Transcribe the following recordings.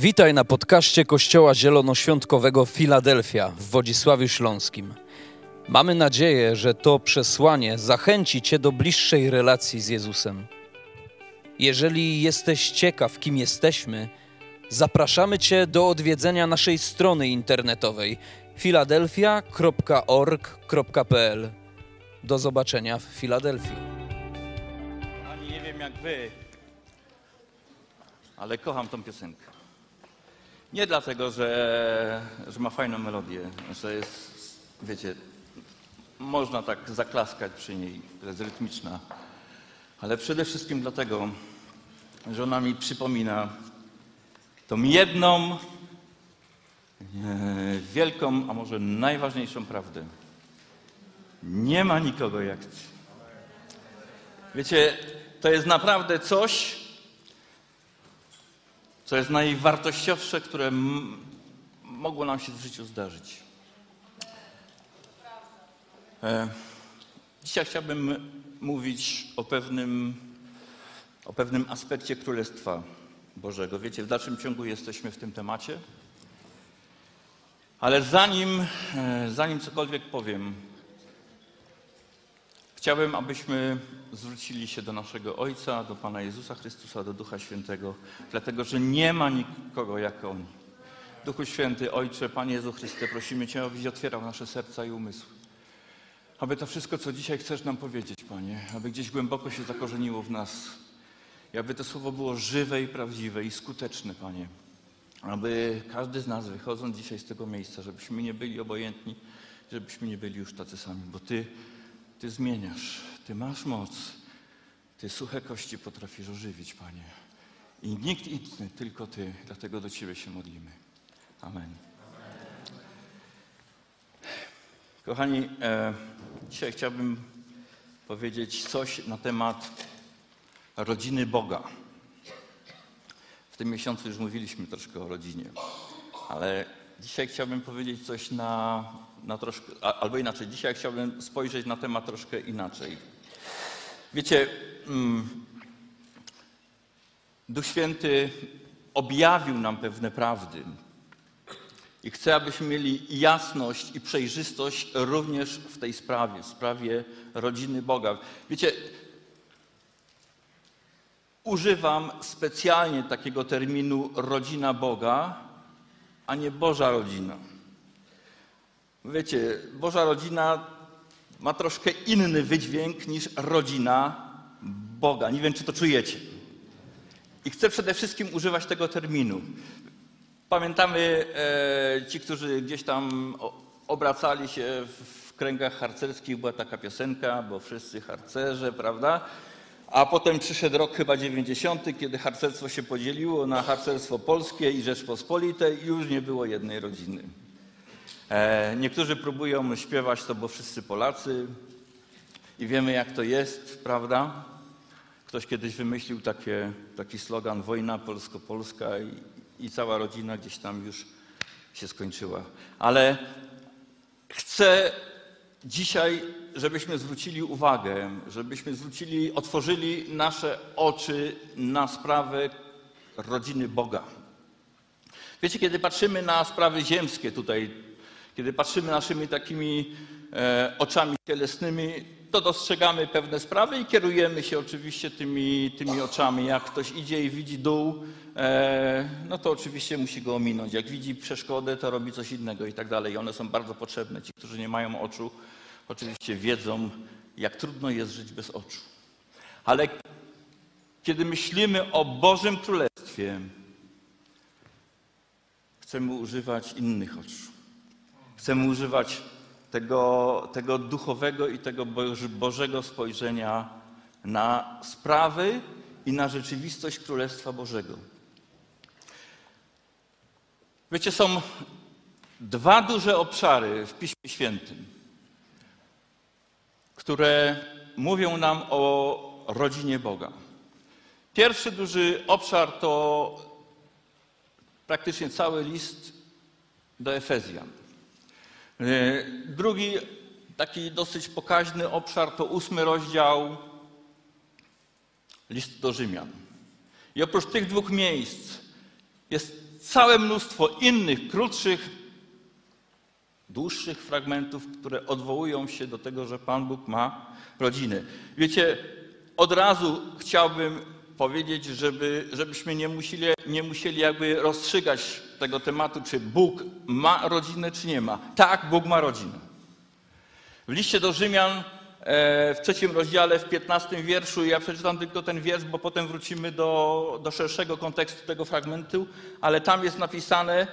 Witaj na podcaście Kościoła Zielonoświątkowego Filadelfia w Wodzisławiu Śląskim. Mamy nadzieję, że to przesłanie zachęci Cię do bliższej relacji z Jezusem. Jeżeli jesteś ciekaw, kim jesteśmy, zapraszamy Cię do odwiedzenia naszej strony internetowej filadelfia.org.pl. Do zobaczenia w Filadelfii. Ani nie wiem jak wy, ale kocham tą piosenkę. Nie dlatego, że, że ma fajną melodię, że jest, wiecie, można tak zaklaskać przy niej, jest rytmiczna, ale przede wszystkim dlatego, że ona mi przypomina tą jedną e, wielką, a może najważniejszą prawdę. Nie ma nikogo jak ty. Wiecie, to jest naprawdę coś, co jest najwartościowsze, które mogło nam się w życiu zdarzyć. E, dzisiaj chciałbym mówić o pewnym, o pewnym aspekcie Królestwa Bożego. Wiecie, w dalszym ciągu jesteśmy w tym temacie. Ale zanim, e, zanim cokolwiek powiem, Chciałbym, abyśmy zwrócili się do naszego Ojca, do Pana Jezusa Chrystusa, do Ducha Świętego, dlatego że nie ma nikogo jak On. Duchu Święty, Ojcze, Panie Jezu Chryste, prosimy Cię, abyś otwierał nasze serca i umysły. Aby to wszystko, co dzisiaj chcesz nam powiedzieć, Panie, aby gdzieś głęboko się zakorzeniło w nas. I aby to słowo było żywe i prawdziwe i skuteczne, Panie. Aby każdy z nas, wychodząc dzisiaj z tego miejsca, żebyśmy nie byli obojętni, żebyśmy nie byli już tacy sami, bo Ty ty zmieniasz, Ty masz moc, Ty suche kości potrafisz ożywić, Panie. I nikt inny, tylko Ty, dlatego do Ciebie się modlimy. Amen. Kochani, e, dzisiaj chciałbym powiedzieć coś na temat rodziny Boga. W tym miesiącu już mówiliśmy troszkę o rodzinie, ale dzisiaj chciałbym powiedzieć coś na na troszkę, albo inaczej, dzisiaj chciałbym spojrzeć na temat troszkę inaczej. Wiecie, mm, Duch Święty objawił nam pewne prawdy i chcę, abyśmy mieli jasność i przejrzystość również w tej sprawie, w sprawie rodziny Boga. Wiecie, używam specjalnie takiego terminu rodzina Boga, a nie Boża rodzina. Wiecie, Boża rodzina ma troszkę inny wydźwięk niż rodzina Boga. Nie wiem, czy to czujecie. I chcę przede wszystkim używać tego terminu. Pamiętamy e, ci, którzy gdzieś tam obracali się w kręgach harcerskich, była taka piosenka, bo wszyscy harcerze, prawda? A potem przyszedł rok chyba 90., kiedy harcerstwo się podzieliło na harcerstwo polskie i Rzeczpospolite i już nie było jednej rodziny. E, niektórzy próbują śpiewać to, bo wszyscy Polacy i wiemy, jak to jest, prawda? Ktoś kiedyś wymyślił takie, taki slogan wojna polsko-polska i, i cała rodzina gdzieś tam już się skończyła. Ale chcę dzisiaj, żebyśmy zwrócili uwagę, żebyśmy zwrócili, otworzyli nasze oczy na sprawę rodziny Boga. Wiecie, kiedy patrzymy na sprawy ziemskie tutaj kiedy patrzymy naszymi takimi oczami cielesnymi, to dostrzegamy pewne sprawy i kierujemy się oczywiście tymi, tymi oczami. Jak ktoś idzie i widzi dół, e, no to oczywiście musi go ominąć. Jak widzi przeszkodę, to robi coś innego i tak dalej. One są bardzo potrzebne. Ci, którzy nie mają oczu, oczywiście wiedzą, jak trudno jest żyć bez oczu. Ale kiedy myślimy o Bożym Królestwie, chcemy używać innych oczu. Chcemy używać tego, tego duchowego i tego Bożego spojrzenia na sprawy i na rzeczywistość Królestwa Bożego. Wiecie, są dwa duże obszary w Piśmie Świętym, które mówią nam o rodzinie Boga. Pierwszy duży obszar to praktycznie cały list do Efezjan. E, drugi taki dosyć pokaźny obszar to ósmy rozdział list do Rzymian. I oprócz tych dwóch miejsc jest całe mnóstwo innych, krótszych, dłuższych fragmentów, które odwołują się do tego, że Pan Bóg ma rodzinę. Wiecie, od razu chciałbym powiedzieć, żeby, żebyśmy nie musieli, nie musieli jakby rozstrzygać tego tematu, czy Bóg ma rodzinę, czy nie ma. Tak, Bóg ma rodzinę. W liście do Rzymian e, w trzecim rozdziale, w piętnastym wierszu, ja przeczytam tylko ten wiersz, bo potem wrócimy do, do szerszego kontekstu tego fragmentu, ale tam jest napisane,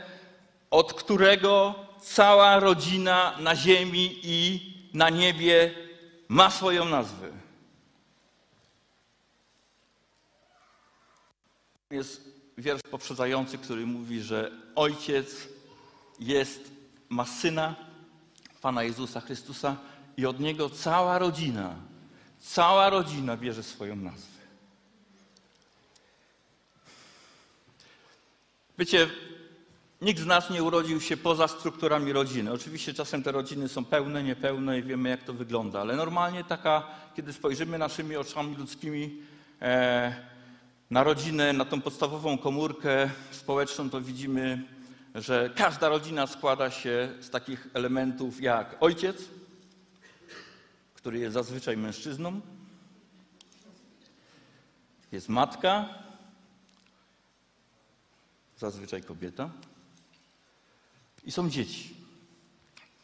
od którego cała rodzina na ziemi i na niebie ma swoją nazwę. Jest wiersz poprzedzający, który mówi, że Ojciec jest, ma Syna, Pana Jezusa Chrystusa i od Niego cała rodzina, cała rodzina bierze swoją nazwę. Wiecie, nikt z nas nie urodził się poza strukturami rodziny. Oczywiście czasem te rodziny są pełne, niepełne i wiemy, jak to wygląda, ale normalnie taka, kiedy spojrzymy naszymi oczami ludzkimi e, na rodzinę, na tą podstawową komórkę społeczną, to widzimy, że każda rodzina składa się z takich elementów jak ojciec, który jest zazwyczaj mężczyzną, jest matka, zazwyczaj kobieta, i są dzieci.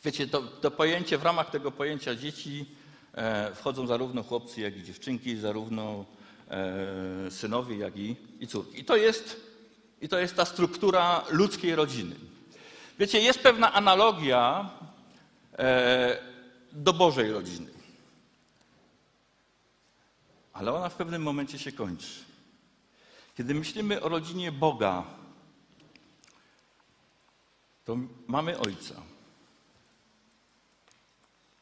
Wiecie, to, to pojęcie, w ramach tego pojęcia dzieci e, wchodzą zarówno chłopcy, jak i dziewczynki, zarówno synowie, jak i, i córki. I to, jest, I to jest ta struktura ludzkiej rodziny. Wiecie, jest pewna analogia e, do Bożej rodziny. Ale ona w pewnym momencie się kończy. Kiedy myślimy o rodzinie Boga, to mamy Ojca,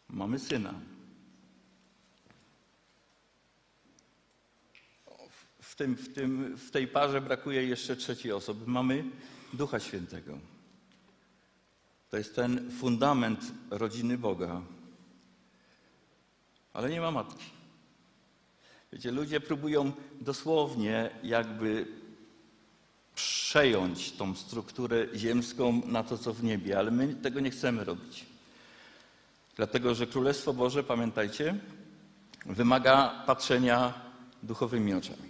mamy Syna. W, tym, w, tym, w tej parze brakuje jeszcze trzeciej osoby. Mamy Ducha Świętego. To jest ten fundament rodziny Boga. Ale nie ma matki. Wiecie, ludzie próbują dosłownie jakby przejąć tą strukturę ziemską na to, co w niebie, ale my tego nie chcemy robić. Dlatego, że Królestwo Boże, pamiętajcie, wymaga patrzenia duchowymi oczami.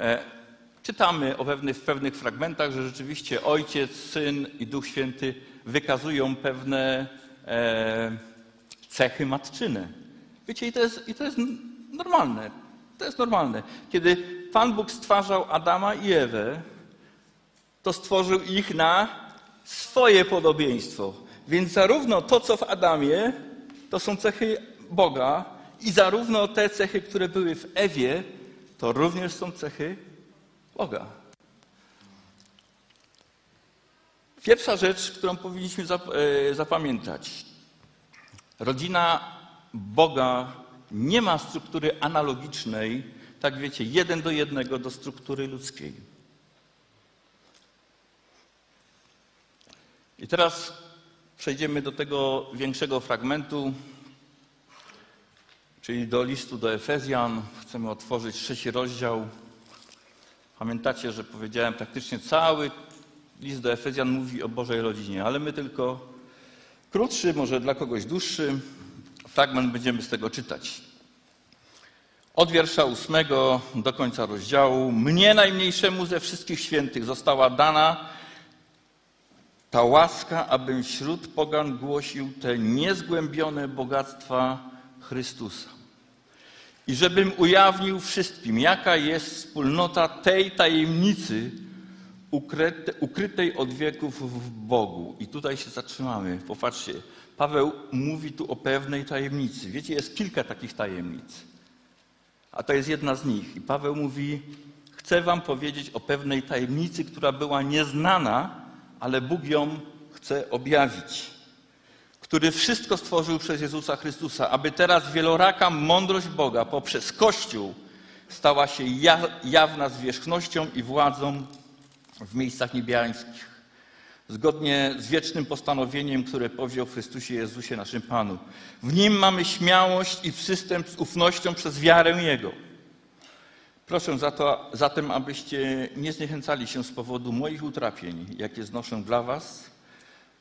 E, czytamy o pewnych, w pewnych fragmentach, że rzeczywiście Ojciec, Syn i Duch Święty wykazują pewne e, cechy matczyne. Wiecie, i to, jest, i to jest normalne. To jest normalne. Kiedy Pan Bóg stwarzał Adama i Ewę, to stworzył ich na swoje podobieństwo. Więc zarówno to, co w Adamie, to są cechy Boga, i zarówno te cechy, które były w Ewie, to również są cechy Boga. Pierwsza rzecz, którą powinniśmy e, zapamiętać. Rodzina Boga nie ma struktury analogicznej, tak wiecie, jeden do jednego do struktury ludzkiej. I teraz przejdziemy do tego większego fragmentu, czyli do listu do Efezjan. Chcemy otworzyć trzeci rozdział. Pamiętacie, że powiedziałem praktycznie cały list do Efezjan mówi o Bożej rodzinie, ale my tylko krótszy, może dla kogoś dłuższy fragment będziemy z tego czytać. Od wiersza ósmego do końca rozdziału. Mnie najmniejszemu ze wszystkich świętych została dana ta łaska, abym wśród pogan głosił te niezgłębione bogactwa Chrystusa. I żebym ujawnił wszystkim, jaka jest wspólnota tej tajemnicy ukrytej od wieków w Bogu. I tutaj się zatrzymamy. Popatrzcie, Paweł mówi tu o pewnej tajemnicy. Wiecie, jest kilka takich tajemnic. A to jest jedna z nich. I Paweł mówi: Chcę Wam powiedzieć o pewnej tajemnicy, która była nieznana, ale Bóg ją chce objawić. Który wszystko stworzył przez Jezusa Chrystusa, aby teraz wieloraka mądrość Boga poprzez Kościół stała się jawna zwierzchnością i władzą w miejscach niebiańskich zgodnie z wiecznym postanowieniem, które powziął w Chrystusie Jezusie naszym Panu. W Nim mamy śmiałość i przystęp z ufnością przez wiarę Jego. Proszę za to, zatem, abyście nie zniechęcali się z powodu moich utrapień, jakie znoszę dla was,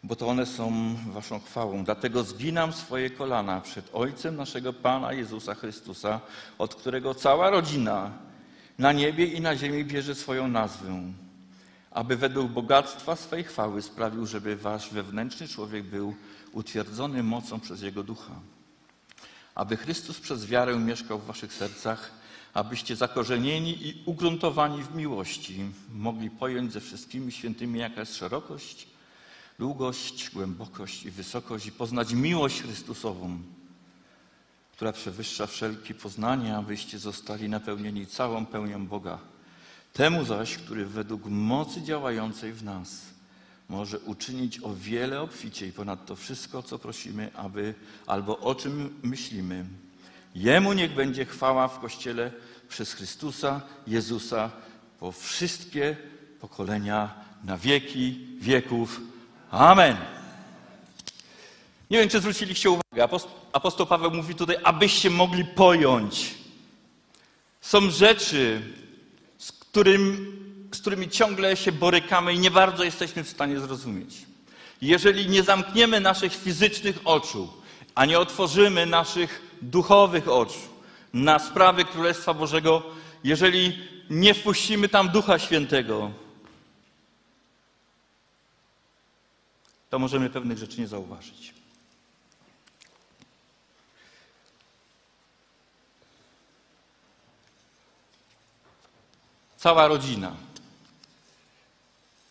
bo to one są waszą chwałą. Dlatego zginam swoje kolana przed Ojcem naszego Pana Jezusa Chrystusa, od którego cała rodzina na niebie i na ziemi bierze swoją nazwę, aby według bogactwa swej chwały sprawił, żeby wasz wewnętrzny człowiek był utwierdzony mocą przez Jego Ducha. Aby Chrystus przez wiarę mieszkał w waszych sercach, abyście zakorzenieni i ugruntowani w miłości mogli pojąć ze wszystkimi świętymi, jaka jest szerokość, długość, głębokość i wysokość i poznać miłość Chrystusową, która przewyższa wszelkie poznanie, abyście zostali napełnieni całą pełnią Boga. Temu zaś, który według mocy działającej w nas może uczynić o wiele obficiej ponad to wszystko, co prosimy, aby albo o czym myślimy. Jemu niech będzie chwała w Kościele przez Chrystusa, Jezusa, po wszystkie pokolenia na wieki wieków. Amen. Nie wiem, czy zwróciliście uwagę. Apostoł Paweł mówi tutaj, abyście mogli pojąć. Są rzeczy, z, którym, z którymi ciągle się borykamy i nie bardzo jesteśmy w stanie zrozumieć. Jeżeli nie zamkniemy naszych fizycznych oczu, a nie otworzymy naszych duchowych oczu na sprawy Królestwa Bożego, jeżeli nie wpuścimy tam Ducha Świętego, to możemy pewnych rzeczy nie zauważyć. Cała rodzina.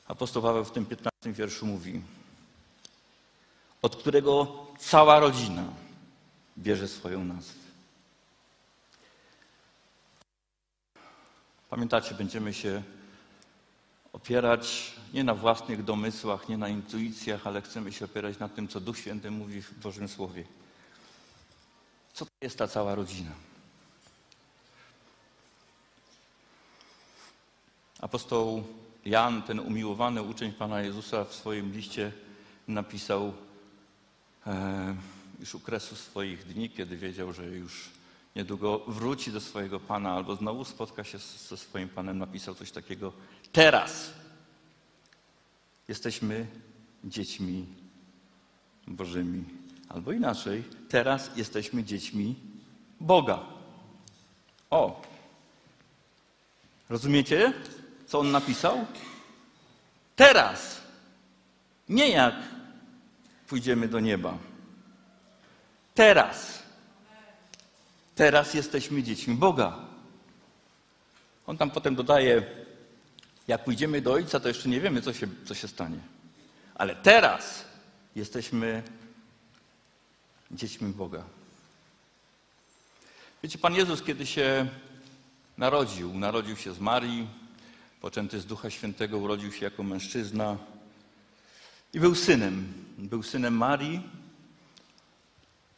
Apostoł Paweł w tym 15 wierszu mówi, od którego cała rodzina bierze swoją nazwę. Pamiętacie, będziemy się opierać nie na własnych domysłach, nie na intuicjach, ale chcemy się opierać na tym, co Duch Święty mówi w Bożym Słowie. Co to jest ta cała rodzina? Apostoł Jan, ten umiłowany uczeń Pana Jezusa, w swoim liście napisał e, już u kresu swoich dni, kiedy wiedział, że już niedługo wróci do swojego Pana albo znowu spotka się ze swoim Panem, napisał coś takiego. Teraz jesteśmy dziećmi Bożymi. Albo inaczej, teraz jesteśmy dziećmi Boga. O! Rozumiecie, co on napisał? Teraz. Nie jak pójdziemy do nieba. Teraz. Teraz jesteśmy dziećmi Boga. On tam potem dodaje, jak pójdziemy do Ojca, to jeszcze nie wiemy, co się, co się stanie. Ale teraz jesteśmy dziećmi Boga. Wiecie, Pan Jezus, kiedy się narodził, narodził się z Marii, poczęty z Ducha Świętego, urodził się jako mężczyzna i był synem. Był synem Marii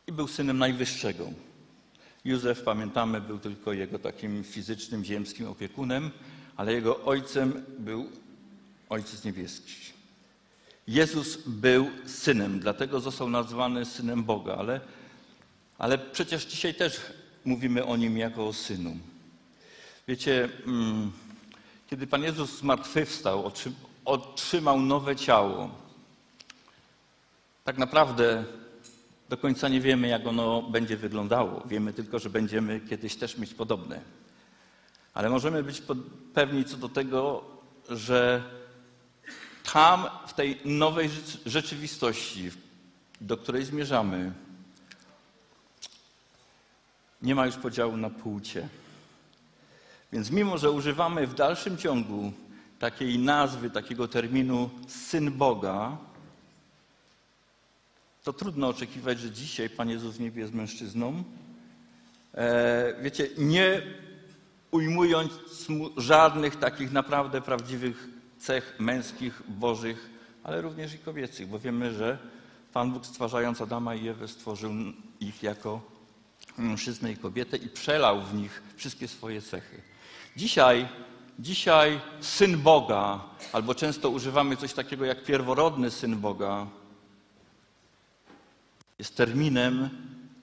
i był synem Najwyższego. Józef, pamiętamy, był tylko jego takim fizycznym, ziemskim opiekunem, ale jego ojcem był Ojciec Niebieski. Jezus był synem, dlatego został nazwany synem Boga, ale, ale przecież dzisiaj też mówimy o nim jako o synu. Wiecie, mm, kiedy Pan Jezus zmartwychwstał, otrzymał nowe ciało, tak naprawdę do końca nie wiemy, jak ono będzie wyglądało. Wiemy tylko, że będziemy kiedyś też mieć podobne. Ale możemy być pewni co do tego, że tam, w tej nowej rzeczywistości, do której zmierzamy, nie ma już podziału na płcie. Więc mimo, że używamy w dalszym ciągu takiej nazwy, takiego terminu syn Boga, to trudno oczekiwać, że dzisiaj Pan Jezus w niebie jest mężczyzną. E, wiecie, nie ujmując mu żadnych takich naprawdę prawdziwych cech męskich, bożych, ale również i kobiecych, bo wiemy, że Pan Bóg stwarzając Adama i Ewę stworzył ich jako mężczyznę i kobietę i przelał w nich wszystkie swoje cechy. Dzisiaj, dzisiaj syn Boga, albo często używamy coś takiego jak pierworodny syn Boga, jest terminem,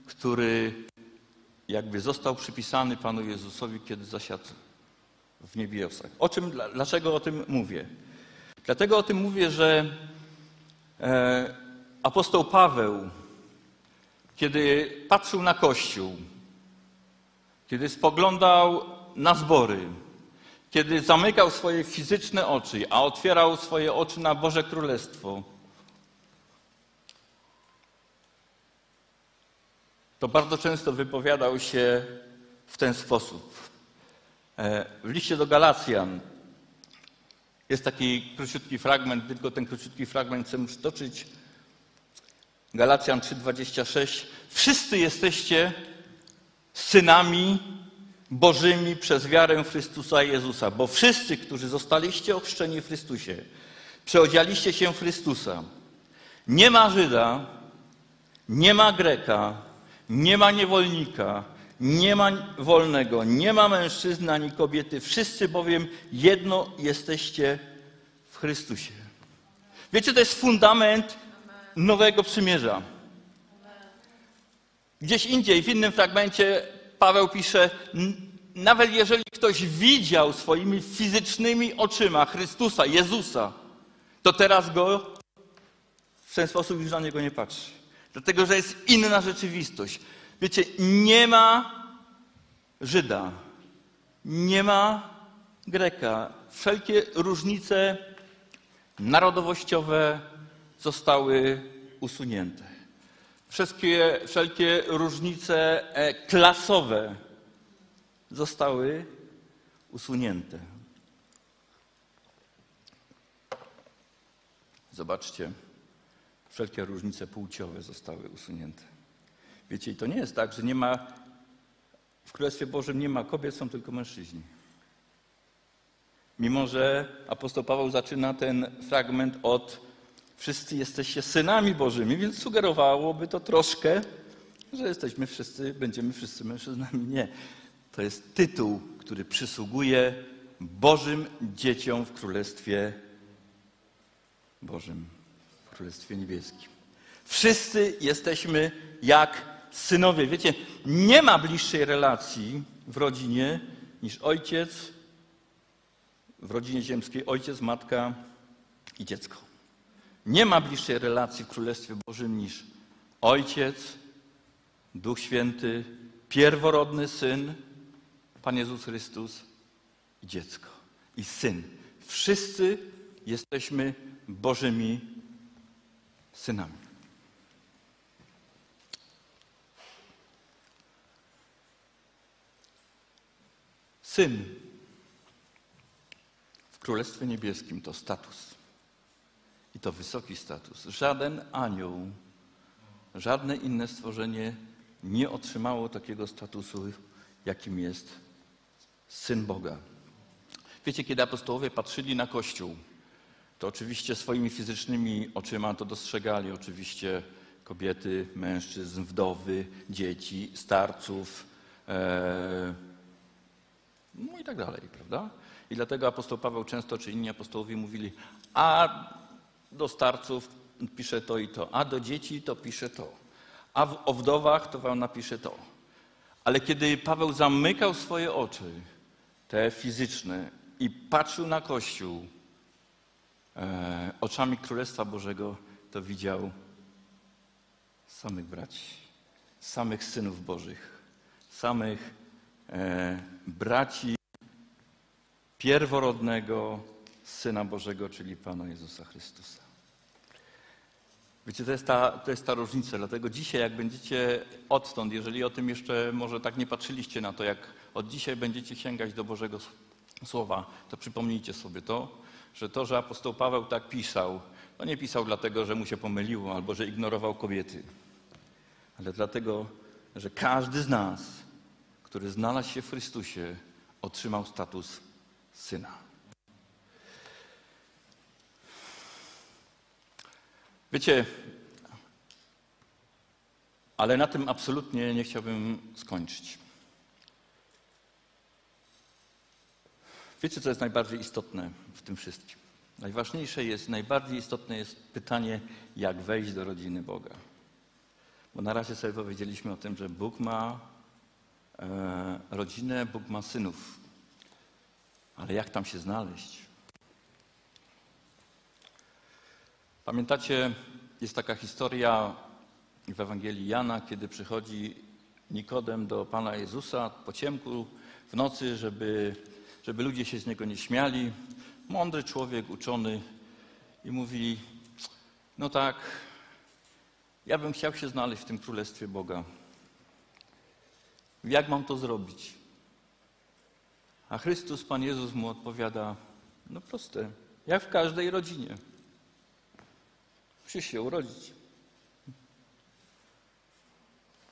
który jakby został przypisany Panu Jezusowi, kiedy zasiadł w niebiosach. O czym, dlaczego o tym mówię? Dlatego o tym mówię, że e, apostoł Paweł, kiedy patrzył na Kościół, kiedy spoglądał na zbory, kiedy zamykał swoje fizyczne oczy, a otwierał swoje oczy na Boże Królestwo, to bardzo często wypowiadał się w ten sposób. E, w liście do Galacjan jest taki króciutki fragment, tylko ten króciutki fragment chcę przytoczyć. Galacjan 3:26. Wszyscy jesteście synami Bożymi przez wiarę Chrystusa Jezusa, bo wszyscy, którzy zostaliście ochrzczeni w Chrystusie, przeodzialiście się w Chrystusa. Nie ma Żyda, nie ma Greka, nie ma niewolnika, nie ma wolnego, nie ma mężczyzny ani kobiety, wszyscy bowiem jedno jesteście w Chrystusie. Wiecie, to jest fundament nowego przymierza. Gdzieś indziej, w innym fragmencie Paweł pisze, nawet jeżeli ktoś widział swoimi fizycznymi oczyma Chrystusa, Jezusa, to teraz go w ten sposób już na niego nie patrzy. Dlatego, że jest inna rzeczywistość. Wiecie, nie ma Żyda, nie ma Greka. Wszelkie różnice narodowościowe zostały usunięte. Wszelkie różnice e, klasowe zostały usunięte. Zobaczcie, wszelkie różnice płciowe zostały usunięte. Wiecie, i to nie jest tak, że nie ma w Królestwie Bożym nie ma kobiet, są tylko mężczyźni. Mimo, że apostoł Paweł zaczyna ten fragment od wszyscy jesteście synami Bożymi, więc sugerowałoby to troszkę, że jesteśmy wszyscy, będziemy wszyscy mężczyznami. Nie. To jest tytuł, który przysługuje Bożym dzieciom w Królestwie Bożym, Królestwie Niebieskim. Wszyscy jesteśmy jak synowie. Wiecie, nie ma bliższej relacji w rodzinie niż ojciec, w rodzinie ziemskiej ojciec, matka i dziecko. Nie ma bliższej relacji w Królestwie Bożym niż ojciec, Duch Święty, pierworodny syn, Pan Jezus Chrystus i dziecko. I syn. Wszyscy jesteśmy Bożymi synami. Syn w Królestwie Niebieskim to status. I to wysoki status. Żaden anioł, żadne inne stworzenie nie otrzymało takiego statusu, jakim jest Syn Boga. Wiecie, kiedy apostołowie patrzyli na Kościół, to oczywiście swoimi fizycznymi oczyma to dostrzegali oczywiście kobiety, mężczyzn, wdowy, dzieci, starców, e, no i tak dalej, prawda? I dlatego apostoł Paweł często, czy inni apostołowie mówili, a do starców pisze to i to, a do dzieci to pisze to, a w, o wdowach to wam napisze to. Ale kiedy Paweł zamykał swoje oczy, te fizyczne, i patrzył na Kościół oczami Królestwa Bożego, to widział samych braci, samych synów Bożych, samych e, braci pierworodnego Syna Bożego, czyli Pana Jezusa Chrystusa. Wiecie, to jest, ta, to jest ta różnica. Dlatego dzisiaj, jak będziecie odtąd, jeżeli o tym jeszcze może tak nie patrzyliście na to, jak od dzisiaj będziecie sięgać do Bożego Słowa, to przypomnijcie sobie to, że to, że apostoł Paweł tak pisał, to nie pisał dlatego, że mu się pomyliło albo że ignorował kobiety, ale dlatego, że każdy z nas, który znalazł się w Chrystusie, otrzymał status syna. Wiecie, ale na tym absolutnie nie chciałbym skończyć. Wiecie, co jest najbardziej istotne w tym wszystkim? Najważniejsze jest, najbardziej istotne jest pytanie, jak wejść do rodziny Boga. Bo na razie sobie powiedzieliśmy o tym, że Bóg ma e, rodzinę, Bóg ma synów. Ale jak tam się znaleźć? Pamiętacie, jest taka historia w Ewangelii Jana, kiedy przychodzi Nikodem do Pana Jezusa po ciemku w nocy, żeby, żeby ludzie się z niego nie śmiali. Mądry człowiek, uczony i mówi, no tak, ja bym chciał się znaleźć w tym Królestwie Boga. Jak mam to zrobić? A Chrystus, Pan Jezus mu odpowiada, no proste, jak w każdej rodzinie. Musisz się urodzić.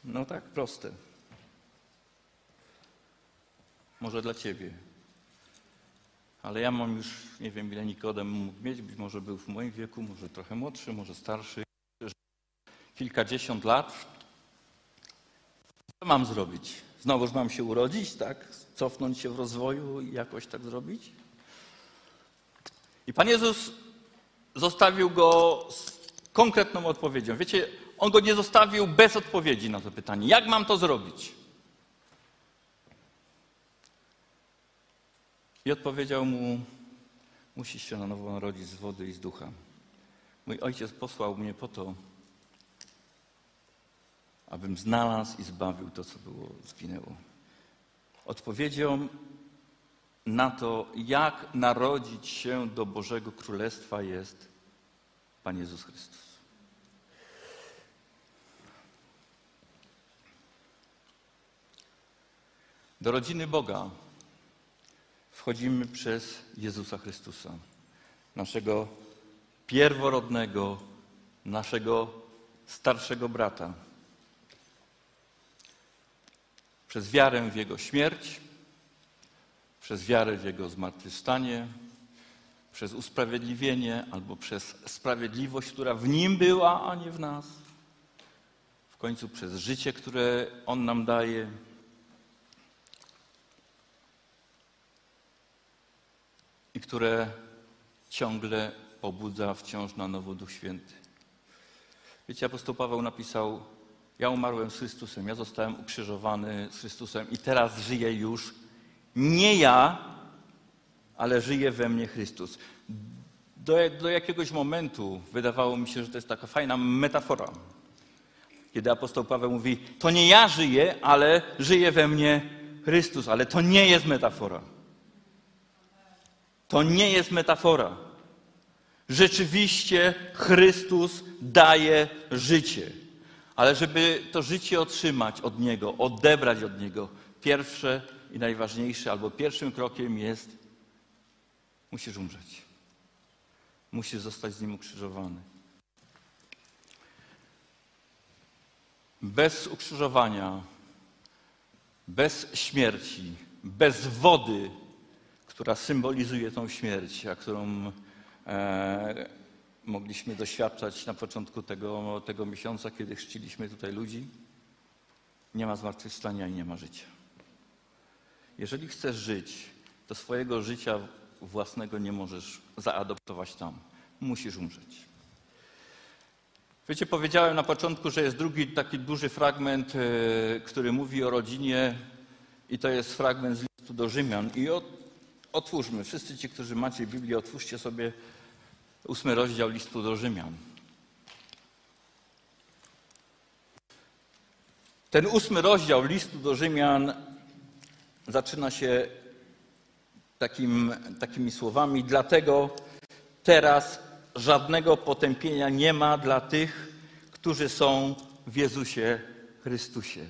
No tak, proste. Może dla ciebie. Ale ja mam już, nie wiem ile Nikodem mógł mieć, być może był w moim wieku, może trochę młodszy, może starszy, kilkadziesiąt lat. Co mam zrobić? Znowuż mam się urodzić, tak? Cofnąć się w rozwoju i jakoś tak zrobić? I Pan Jezus zostawił go z konkretną odpowiedzią. Wiecie, on go nie zostawił bez odpowiedzi na to pytanie. Jak mam to zrobić? I odpowiedział mu: Musisz się na nowo narodzić z wody i z ducha. Mój ojciec posłał mnie po to, abym znalazł i zbawił to, co było, zginęło. Odpowiedzią na to, jak narodzić się do Bożego Królestwa jest Pan Jezus Chrystus. Do rodziny Boga wchodzimy przez Jezusa Chrystusa, naszego pierworodnego, naszego starszego brata. Przez wiarę w Jego śmierć, przez wiarę w Jego zmartwychwstanie, przez usprawiedliwienie albo przez sprawiedliwość, która w Nim była, a nie w nas. W końcu przez życie, które On nam daje. I które ciągle pobudza wciąż na nowo Duch Święty. Wiecie, apostoł Paweł napisał, ja umarłem z Chrystusem, ja zostałem ukrzyżowany z Chrystusem i teraz żyję już nie ja, ale żyje we mnie Chrystus. Do, do jakiegoś momentu wydawało mi się, że to jest taka fajna metafora. Kiedy apostoł Paweł mówi, to nie ja żyję, ale żyje we mnie Chrystus, ale to nie jest metafora. To nie jest metafora. Rzeczywiście Chrystus daje życie. Ale żeby to życie otrzymać od Niego, odebrać od Niego, pierwsze i najważniejsze, albo pierwszym krokiem jest musisz umrzeć. Musisz zostać z Nim ukrzyżowany. Bez ukrzyżowania, bez śmierci, bez wody, która symbolizuje tą śmierć, a którą e, mogliśmy doświadczać na początku tego, tego miesiąca, kiedy chrzciliśmy tutaj ludzi, nie ma zmartwychwstania i nie ma życia. Jeżeli chcesz żyć, to swojego życia własnego nie możesz zaadoptować tam. Musisz umrzeć. Wiecie, powiedziałem na początku, że jest drugi taki duży fragment, e, który mówi o rodzinie i to jest fragment z listu do Rzymian. I otwórzmy, wszyscy ci, którzy macie Biblię, otwórzcie sobie ósmy rozdział listu do Rzymian. Ten ósmy rozdział listu do Rzymian zaczyna się takim, takimi słowami, dlatego teraz żadnego potępienia nie ma dla tych, którzy są w Jezusie Chrystusie.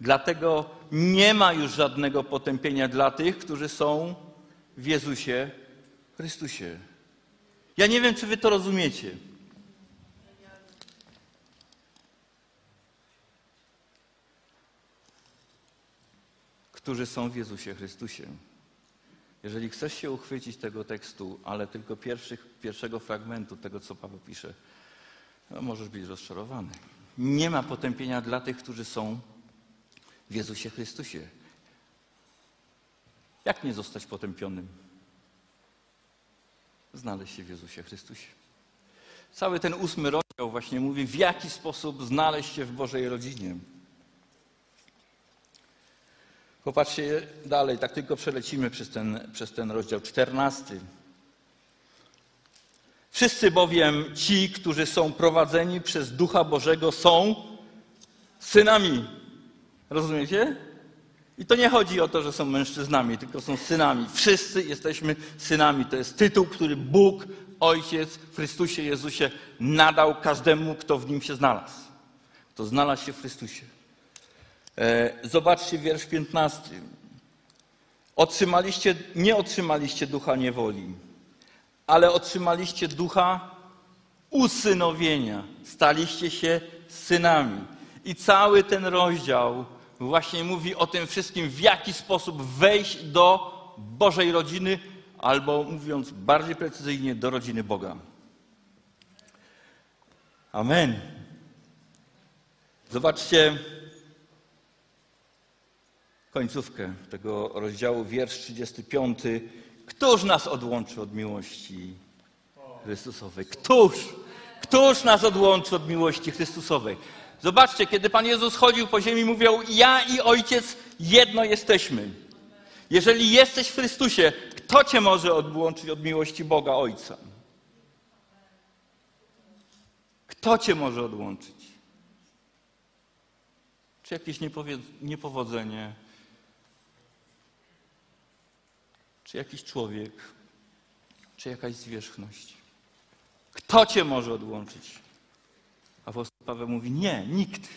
Dlatego nie ma już żadnego potępienia dla tych, którzy są w Jezusie Chrystusie. Ja nie wiem, czy wy to rozumiecie. Którzy są w Jezusie Chrystusie. Jeżeli chcesz się uchwycić tego tekstu, ale tylko pierwszych, pierwszego fragmentu tego, co Paweł pisze, no możesz być rozczarowany. Nie ma potępienia dla tych, którzy są w Jezusie Chrystusie. Jak nie zostać potępionym? Znaleźć się w Jezusie Chrystusie. Cały ten ósmy rozdział właśnie mówi, w jaki sposób znaleźć się w Bożej rodzinie. Popatrzcie dalej, tak tylko przelecimy przez ten, przez ten rozdział 14. Wszyscy bowiem ci, którzy są prowadzeni przez Ducha Bożego, są synami. Rozumiecie? I to nie chodzi o to, że są mężczyznami, tylko są synami. Wszyscy jesteśmy synami. To jest tytuł, który Bóg, Ojciec w Chrystusie Jezusie nadał każdemu, kto w nim się znalazł. Kto znalazł się w Chrystusie. E, zobaczcie wiersz 15. Otrzymaliście, nie otrzymaliście ducha niewoli, ale otrzymaliście ducha usynowienia. Staliście się synami. I cały ten rozdział właśnie mówi o tym wszystkim, w jaki sposób wejść do Bożej rodziny, albo mówiąc bardziej precyzyjnie, do rodziny Boga. Amen. Zobaczcie końcówkę tego rozdziału, wiersz 35. Któż nas odłączy od miłości Chrystusowej? Któż? Któż nas odłączy od miłości Chrystusowej? Zobaczcie, kiedy Pan Jezus chodził po ziemi, mówił: Ja i Ojciec jedno jesteśmy. Jeżeli jesteś w Chrystusie, kto cię może odłączyć od miłości Boga Ojca? Kto cię może odłączyć? Czy jakieś niepowodzenie? Czy jakiś człowiek? Czy jakaś zwierzchność? Kto cię może odłączyć? Apostoł Paweł mówi: Nie, nikt.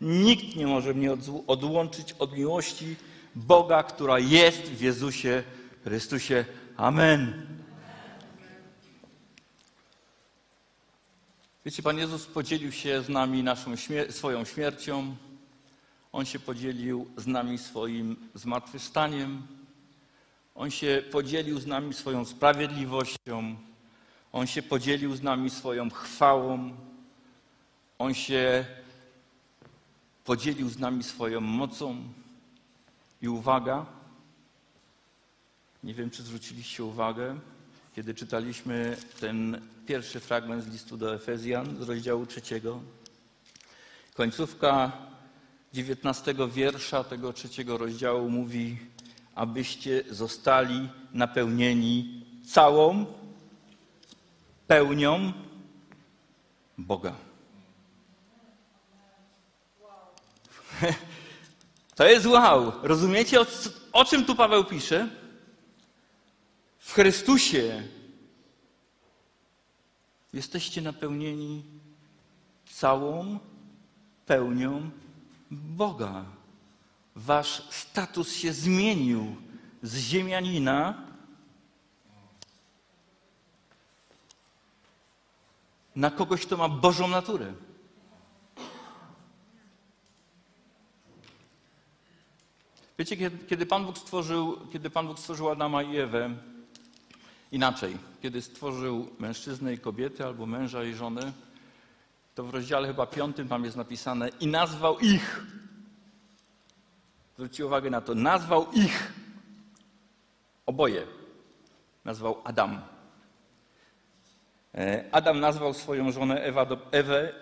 Nikt nie może mnie odłączyć od miłości Boga, która jest w Jezusie Chrystusie. Amen. Wiecie, Pan Jezus podzielił się z nami naszą śmier swoją śmiercią. On się podzielił z nami swoim zmartwychwstaniem. On się podzielił z nami swoją sprawiedliwością. On się podzielił z nami swoją chwałą. On się podzielił z nami swoją mocą. I uwaga, nie wiem, czy zwróciliście uwagę, kiedy czytaliśmy ten pierwszy fragment z listu do Efezjan z rozdziału trzeciego. Końcówka dziewiętnastego wiersza tego trzeciego rozdziału mówi, abyście zostali napełnieni całą pełnią Boga. To jest wow. Rozumiecie, o, o czym tu Paweł pisze? W Chrystusie jesteście napełnieni całą pełnią Boga. Wasz status się zmienił z ziemianina na kogoś, kto ma Bożą naturę. Wiecie, kiedy Pan Bóg stworzył, kiedy Pan Bóg stworzył Adama i Ewę, inaczej, kiedy stworzył mężczyznę i kobietę, albo męża i żonę, to w rozdziale chyba piątym tam jest napisane i nazwał ich. Zwróćcie uwagę na to, nazwał ich. Oboje. Nazwał Adam. E, Adam nazwał swoją żonę Ewa do, Ewę,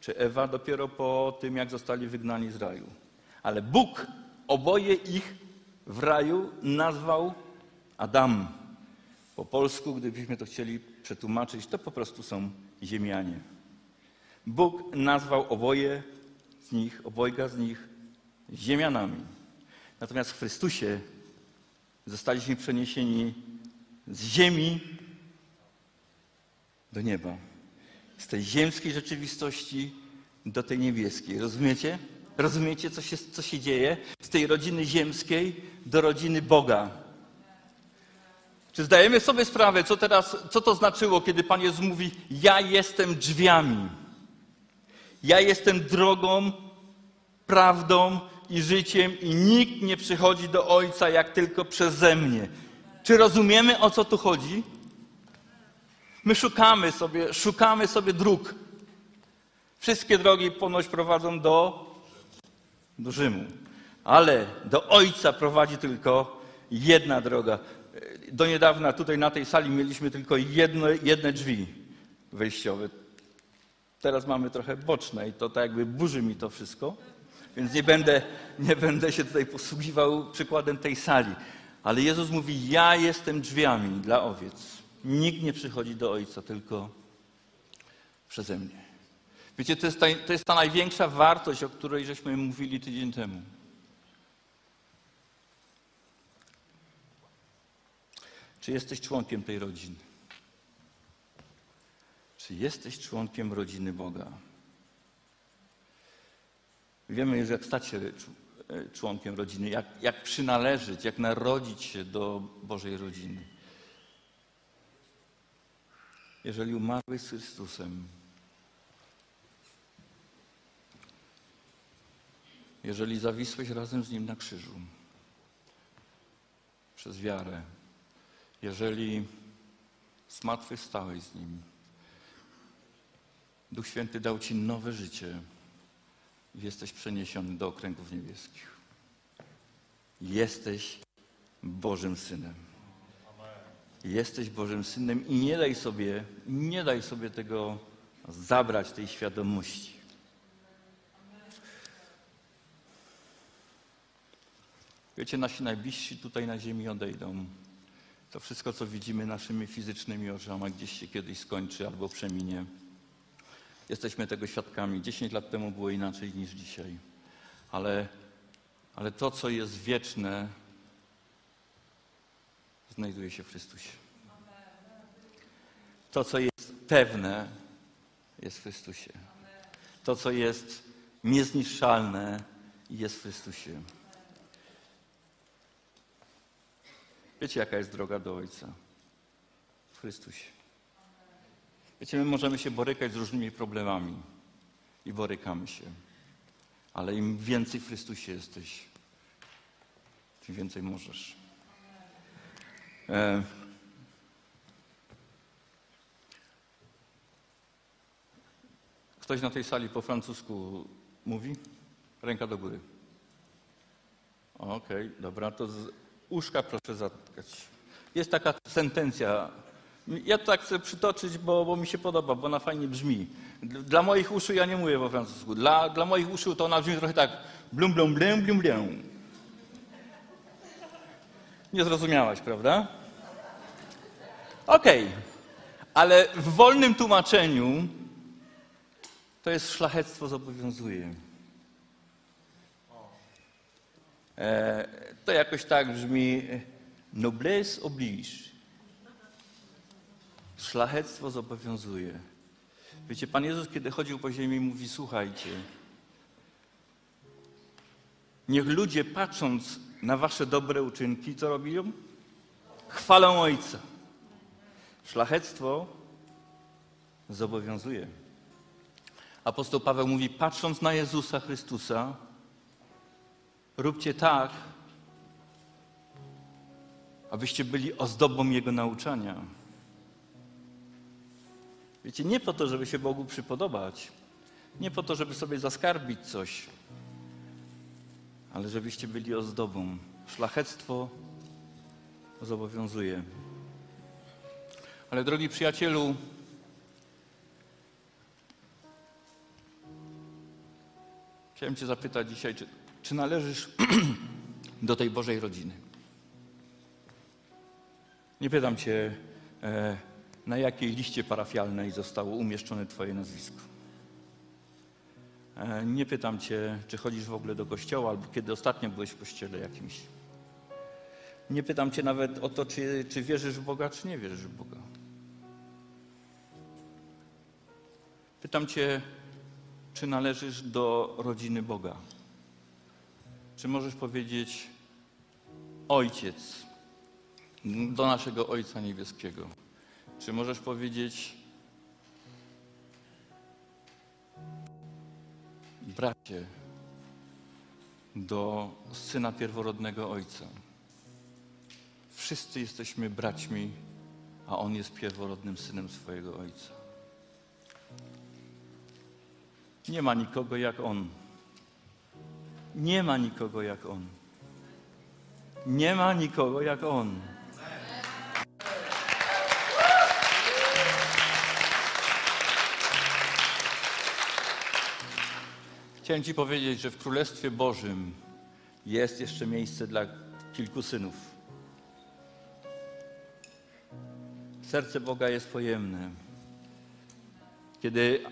czy Ewa dopiero po tym, jak zostali wygnani z raju. Ale Bóg Oboje ich w raju nazwał Adam. Po polsku, gdybyśmy to chcieli przetłumaczyć, to po prostu są ziemianie. Bóg nazwał oboje z nich, obojga z nich ziemianami. Natomiast w Chrystusie zostaliśmy przeniesieni z ziemi do nieba. Z tej ziemskiej rzeczywistości do tej niebieskiej. Rozumiecie? Rozumiecie, co się, co się dzieje? Z tej rodziny ziemskiej do rodziny Boga. Czy zdajemy sobie sprawę, co, teraz, co to znaczyło, kiedy Pan Jezus mówi: Ja jestem drzwiami. Ja jestem drogą, prawdą i życiem, i nikt nie przychodzi do Ojca jak tylko przeze mnie. Czy rozumiemy, o co tu chodzi? My szukamy sobie, szukamy sobie dróg. Wszystkie drogi ponoć prowadzą do do Rzymu. Ale do Ojca prowadzi tylko jedna droga. Do niedawna tutaj na tej sali mieliśmy tylko jedno, jedne drzwi wejściowe. Teraz mamy trochę boczne i to tak jakby burzy mi to wszystko. Więc nie będę, nie będę się tutaj posługiwał przykładem tej sali. Ale Jezus mówi: Ja jestem drzwiami dla owiec. Nikt nie przychodzi do Ojca, tylko przeze mnie. Wiecie, to jest, ta, to jest ta największa wartość, o której żeśmy mówili tydzień temu. Czy jesteś członkiem tej rodziny? Czy jesteś członkiem rodziny Boga? Wiemy już, jak stać się członkiem rodziny, jak, jak przynależeć, jak narodzić się do Bożej rodziny. Jeżeli umarłeś z Chrystusem, jeżeli zawisłeś razem z Nim na krzyżu przez wiarę, jeżeli zmartwychwstałeś z Nim, Duch Święty dał Ci nowe życie i jesteś przeniesiony do okręgów niebieskich. Jesteś Bożym Synem. Jesteś Bożym Synem i nie daj sobie, nie daj sobie tego zabrać, tej świadomości. Wiecie, nasi najbliżsi tutaj na ziemi odejdą. To wszystko, co widzimy naszymi fizycznymi oczami, gdzieś się kiedyś skończy albo przeminie. Jesteśmy tego świadkami. Dziesięć lat temu było inaczej niż dzisiaj. Ale, ale to, co jest wieczne, znajduje się w Chrystusie. To, co jest pewne, jest w Chrystusie. To, co jest niezniszczalne, jest w Chrystusie. Wiecie, jaka jest droga do Ojca? W Chrystusie. Wiecie, my możemy się borykać z różnymi problemami i borykamy się. Ale im więcej w Chrystusie jesteś, tym więcej możesz. E... Ktoś na tej sali po francusku mówi? Ręka do góry. Okej, okay, dobra, to z uszka proszę zatkać. Jest taka sentencja ja to tak chcę przytoczyć, bo, bo, mi się podoba, bo ona fajnie brzmi. Dla moich uszu ja nie mówię po francusku. Dla, dla moich uszu to ona brzmi trochę tak blum, blum, blum, blum, blum. Nie zrozumiałaś, prawda? Okej. Okay. Ale w wolnym tłumaczeniu to jest szlachectwo zobowiązuje. E, to jakoś tak brzmi noblesse oblige. Szlachectwo zobowiązuje. Wiecie, Pan Jezus, kiedy chodził po ziemi, mówi: Słuchajcie, niech ludzie patrząc na wasze dobre uczynki, co robią? Chwalą Ojca. Szlachectwo zobowiązuje. Apostoł Paweł mówi: patrząc na Jezusa Chrystusa, róbcie tak, abyście byli ozdobą Jego nauczania. Wiecie, nie po to, żeby się Bogu przypodobać, nie po to, żeby sobie zaskarbić coś, ale żebyście byli ozdobą. Szlachectwo zobowiązuje. Ale drogi przyjacielu, chciałem Cię zapytać dzisiaj, czy, czy należysz do tej Bożej rodziny? Nie pytam Cię, e, na jakiej liście parafialnej zostało umieszczone Twoje nazwisko. E, nie pytam Cię, czy chodzisz w ogóle do kościoła, albo kiedy ostatnio byłeś w kościele jakimś. Nie pytam Cię nawet o to, czy, czy wierzysz w Boga, czy nie wierzysz w Boga. Pytam Cię, czy należysz do rodziny Boga. Czy możesz powiedzieć, Ojciec, do naszego Ojca Niebieskiego. Czy możesz powiedzieć, bracie, do syna pierworodnego ojca? Wszyscy jesteśmy braćmi, a on jest pierworodnym synem swojego ojca. Nie ma nikogo jak on. Nie ma nikogo jak on. Nie ma nikogo jak on. Chciałem Ci powiedzieć, że w Królestwie Bożym jest jeszcze miejsce dla kilku synów. Serce Boga jest pojemne. Kiedy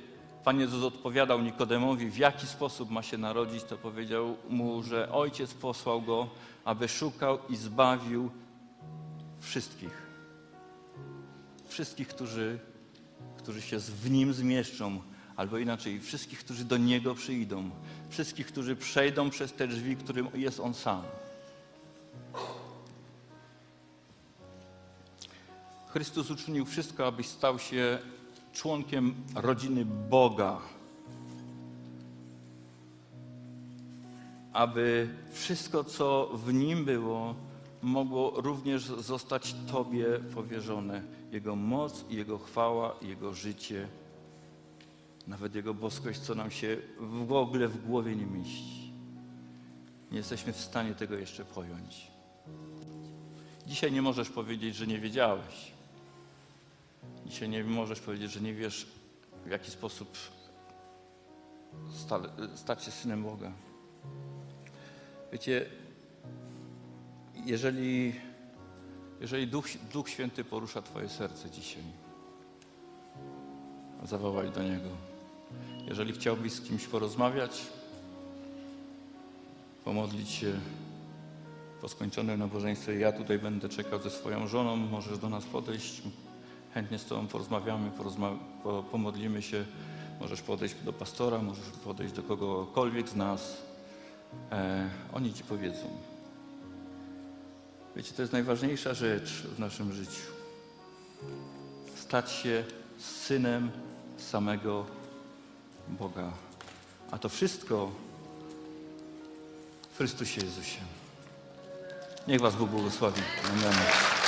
Pan Jezus odpowiadał Nikodemowi, w jaki sposób ma się narodzić, to powiedział mu, że Ojciec posłał go, aby szukał i zbawił wszystkich. Wszystkich, którzy, którzy się w Nim zmieszczą, albo inaczej, wszystkich, którzy do Niego przyjdą. Wszystkich, którzy przejdą przez te drzwi, którym jest On sam. Chrystus uczynił wszystko, abyś stał się członkiem rodziny Boga. Aby wszystko, co w nim było, mogło również zostać Tobie powierzone. Jego moc, Jego chwała, Jego życie, nawet Jego boskość, co nam się w ogóle w głowie nie mieści. Nie jesteśmy w stanie tego jeszcze pojąć. Dzisiaj nie możesz powiedzieć, że nie wiedziałeś. Dzisiaj nie możesz powiedzieć, że nie wiesz, w jaki sposób sta, stać się synem Boga. Wiecie, jeżeli, jeżeli Duch, Duch Święty porusza Twoje serce dzisiaj, zawołaj do Niego. Jeżeli chciałbyś z kimś porozmawiać, pomodlić się po skończonym nabożeństwie, ja tutaj będę czekał ze swoją żoną, możesz do nas podejść, chętnie z Tobą porozmawiamy, porozma po, pomodlimy się. Możesz podejść do pastora, możesz podejść do kogokolwiek z nas. E, oni Ci powiedzą. Wiecie, to jest najważniejsza rzecz w naszym życiu. Stać się synem samego Boga. A to wszystko w Chrystusie Jezusie. Niech Was Bóg błogosławi. Amen.